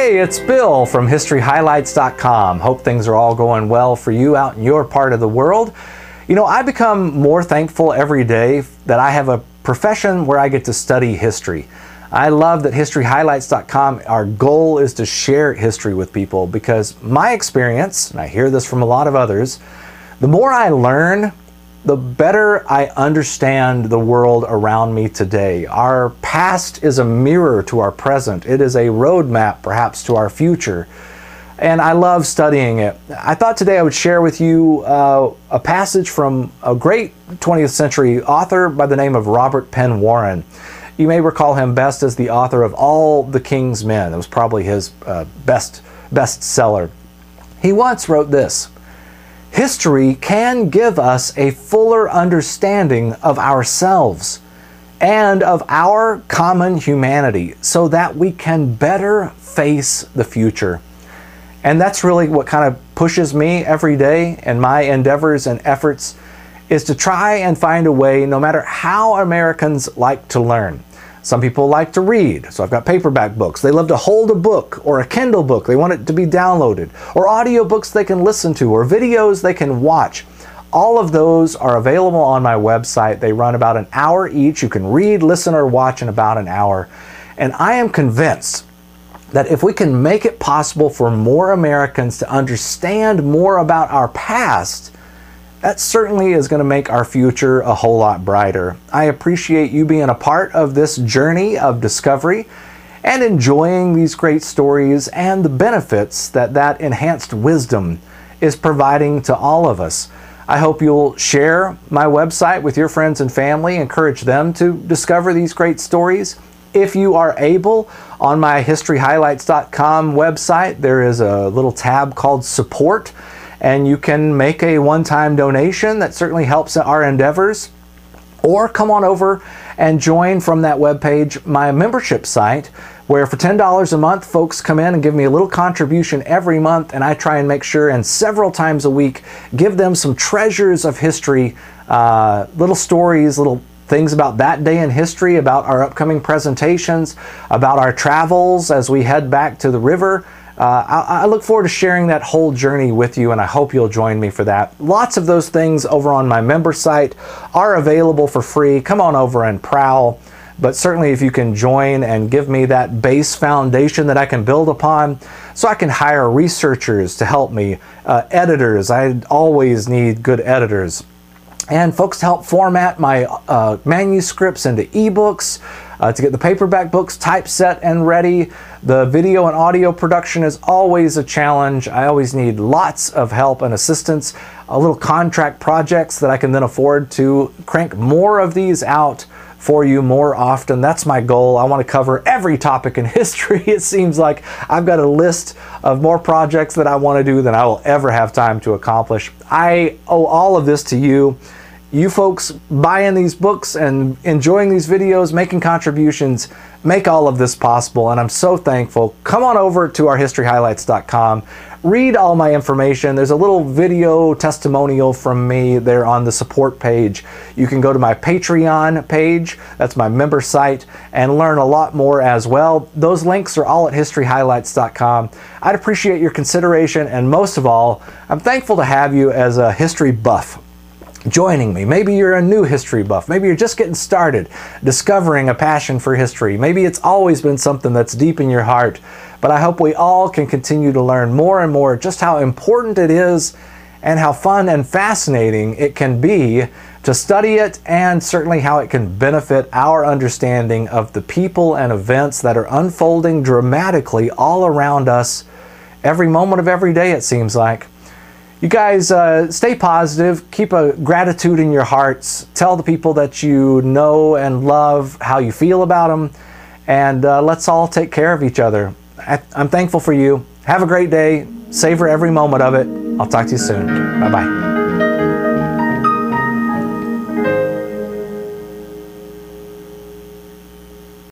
Hey, it's Bill from HistoryHighlights.com. Hope things are all going well for you out in your part of the world. You know, I become more thankful every day that I have a profession where I get to study history. I love that HistoryHighlights.com, our goal is to share history with people because my experience, and I hear this from a lot of others, the more I learn, the better I understand the world around me today. Our past is a mirror to our present. It is a roadmap, perhaps, to our future. And I love studying it. I thought today I would share with you uh, a passage from a great 20th century author by the name of Robert Penn Warren. You may recall him best as the author of All the King's Men. It was probably his uh, best bestseller. He once wrote this History can give us a fuller understanding of ourselves and of our common humanity so that we can better face the future. And that's really what kind of pushes me every day in my endeavors and efforts is to try and find a way, no matter how Americans like to learn, some people like to read, so I've got paperback books. They love to hold a book or a Kindle book. They want it to be downloaded, or audiobooks they can listen to, or videos they can watch. All of those are available on my website. They run about an hour each. You can read, listen, or watch in about an hour. And I am convinced that if we can make it possible for more Americans to understand more about our past, that certainly is going to make our future a whole lot brighter. I appreciate you being a part of this journey of discovery and enjoying these great stories and the benefits that that enhanced wisdom is providing to all of us. I hope you'll share my website with your friends and family, encourage them to discover these great stories. If you are able, on my historyhighlights.com website, there is a little tab called Support and you can make a one-time donation that certainly helps our endeavors. Or come on over and join from that webpage my membership site where for $10 a month folks come in and give me a little contribution every month. And I try and make sure and several times a week give them some treasures of history, uh, little stories, little things about that day in history, about our upcoming presentations, about our travels as we head back to the river, uh, I, I, look forward to sharing that whole journey with you, and I hope you'll join me for that. Lots of those things over on my member site are available for free. Come on over and prowl. But certainly, if you can join and give me that base foundation that I can build upon, so I can hire researchers to help me, uh, editors. I always need good editors and folks help format my uh, manuscripts into ebooks, uh, to get the paperback books typeset and ready. The video and audio production is always a challenge. I always need lots of help and assistance, a little contract projects that I can then afford to crank more of these out for you more often. That's my goal. I want to cover every topic in history. It seems like I've got a list of more projects that I want to do than I will ever have time to accomplish. I owe all of this to you you folks buying these books and enjoying these videos, making contributions, make all of this possible, and I'm so thankful. Come on over to ourhistoryhighlights.com. Read all my information. There's a little video testimonial from me there on the support page. You can go to my Patreon page, that's my member site, and learn a lot more as well. Those links are all at historyhighlights.com. I'd appreciate your consideration, and most of all, I'm thankful to have you as a history buff joining me. Maybe you're a new history buff. Maybe you're just getting started, discovering a passion for history. Maybe it's always been something that's deep in your heart. But I hope we all can continue to learn more and more just how important it is and how fun and fascinating it can be to study it and certainly how it can benefit our understanding of the people and events that are unfolding dramatically all around us every moment of every day, it seems like. You guys uh, stay positive, keep a gratitude in your hearts, tell the people that you know and love how you feel about them, and uh, let's all take care of each other. I, I'm thankful for you. Have a great day. Savor every moment of it. I'll talk to you soon. Bye bye.